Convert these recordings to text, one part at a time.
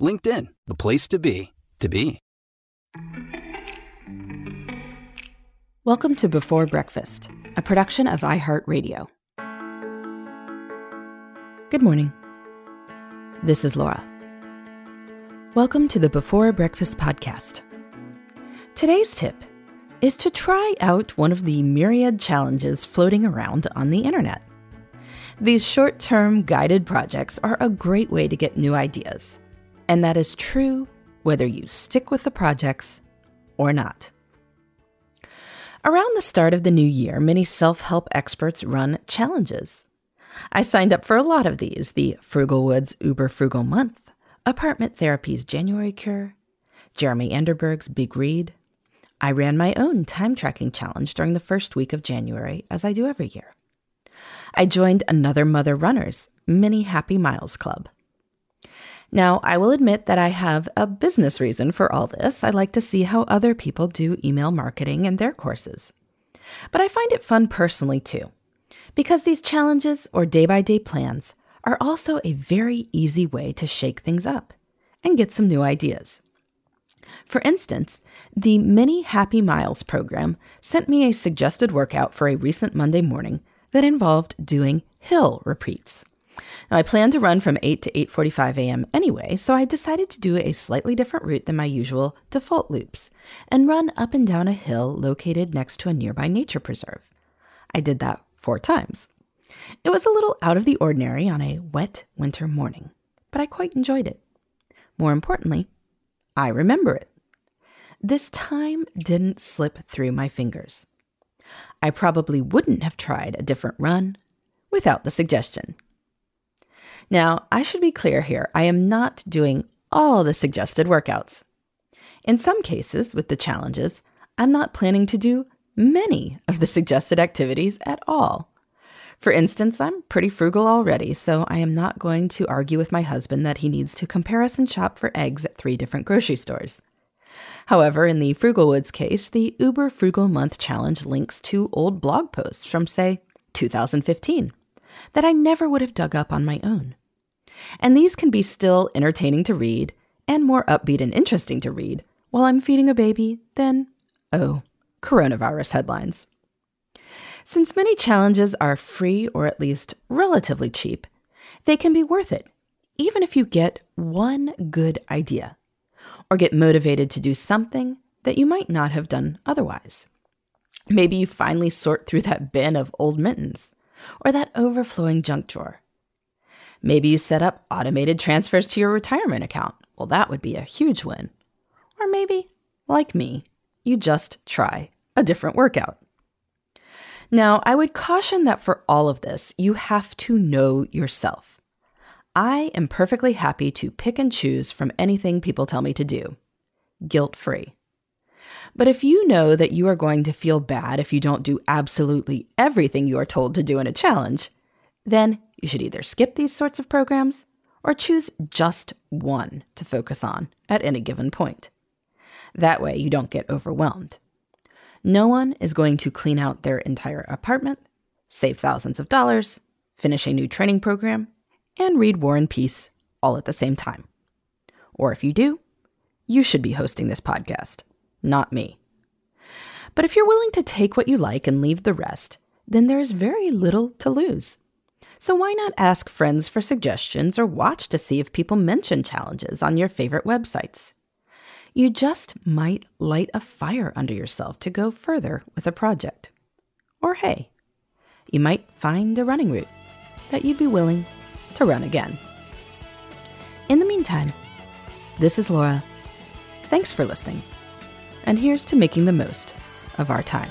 LinkedIn, the place to be, to be. Welcome to Before Breakfast, a production of iHeartRadio. Good morning. This is Laura. Welcome to the Before Breakfast podcast. Today's tip is to try out one of the myriad challenges floating around on the internet. These short term guided projects are a great way to get new ideas, and that is true whether you stick with the projects or not. Around the start of the new year, many self help experts run challenges. I signed up for a lot of these the Frugalwoods Uber Frugal Month, Apartment Therapy's January Cure, Jeremy Anderberg's Big Read. I ran my own time tracking challenge during the first week of January, as I do every year. I joined another Mother Runners Mini Happy Miles Club. Now, I will admit that I have a business reason for all this. I like to see how other people do email marketing in their courses. But I find it fun personally too, because these challenges or day by day plans are also a very easy way to shake things up and get some new ideas. For instance, the Mini Happy Miles program sent me a suggested workout for a recent Monday morning that involved doing hill repeats. Now, I planned to run from 8 to 8:45 a.m. anyway, so I decided to do a slightly different route than my usual default loops and run up and down a hill located next to a nearby nature preserve. I did that 4 times. It was a little out of the ordinary on a wet winter morning, but I quite enjoyed it. More importantly, I remember it. This time didn't slip through my fingers. I probably wouldn't have tried a different run without the suggestion. Now, I should be clear here I am not doing all the suggested workouts. In some cases, with the challenges, I'm not planning to do many of the suggested activities at all. For instance, I'm pretty frugal already, so I am not going to argue with my husband that he needs to comparison shop for eggs at three different grocery stores. However, in the Frugalwoods case, the Uber Frugal Month Challenge links to old blog posts from, say, 2015 that I never would have dug up on my own. And these can be still entertaining to read and more upbeat and interesting to read while I'm feeding a baby than, oh, coronavirus headlines. Since many challenges are free or at least relatively cheap, they can be worth it, even if you get one good idea or get motivated to do something that you might not have done otherwise. Maybe you finally sort through that bin of old mittens or that overflowing junk drawer. Maybe you set up automated transfers to your retirement account. Well, that would be a huge win. Or maybe, like me, you just try a different workout. Now, I would caution that for all of this, you have to know yourself. I am perfectly happy to pick and choose from anything people tell me to do, guilt free. But if you know that you are going to feel bad if you don't do absolutely everything you are told to do in a challenge, then you should either skip these sorts of programs or choose just one to focus on at any given point. That way, you don't get overwhelmed. No one is going to clean out their entire apartment, save thousands of dollars, finish a new training program, and read War and Peace all at the same time. Or if you do, you should be hosting this podcast, not me. But if you're willing to take what you like and leave the rest, then there is very little to lose. So why not ask friends for suggestions or watch to see if people mention challenges on your favorite websites? you just might light a fire under yourself to go further with a project. Or hey, you might find a running route that you'd be willing to run again. In the meantime, this is Laura. Thanks for listening. And here's to making the most of our time.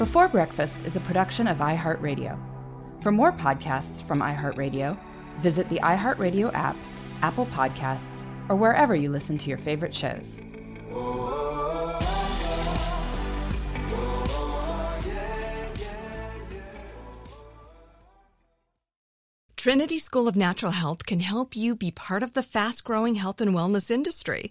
Before Breakfast is a production of iHeartRadio. For more podcasts from iHeartRadio, visit the iHeartRadio app, Apple Podcasts, or wherever you listen to your favorite shows. Trinity School of Natural Health can help you be part of the fast growing health and wellness industry.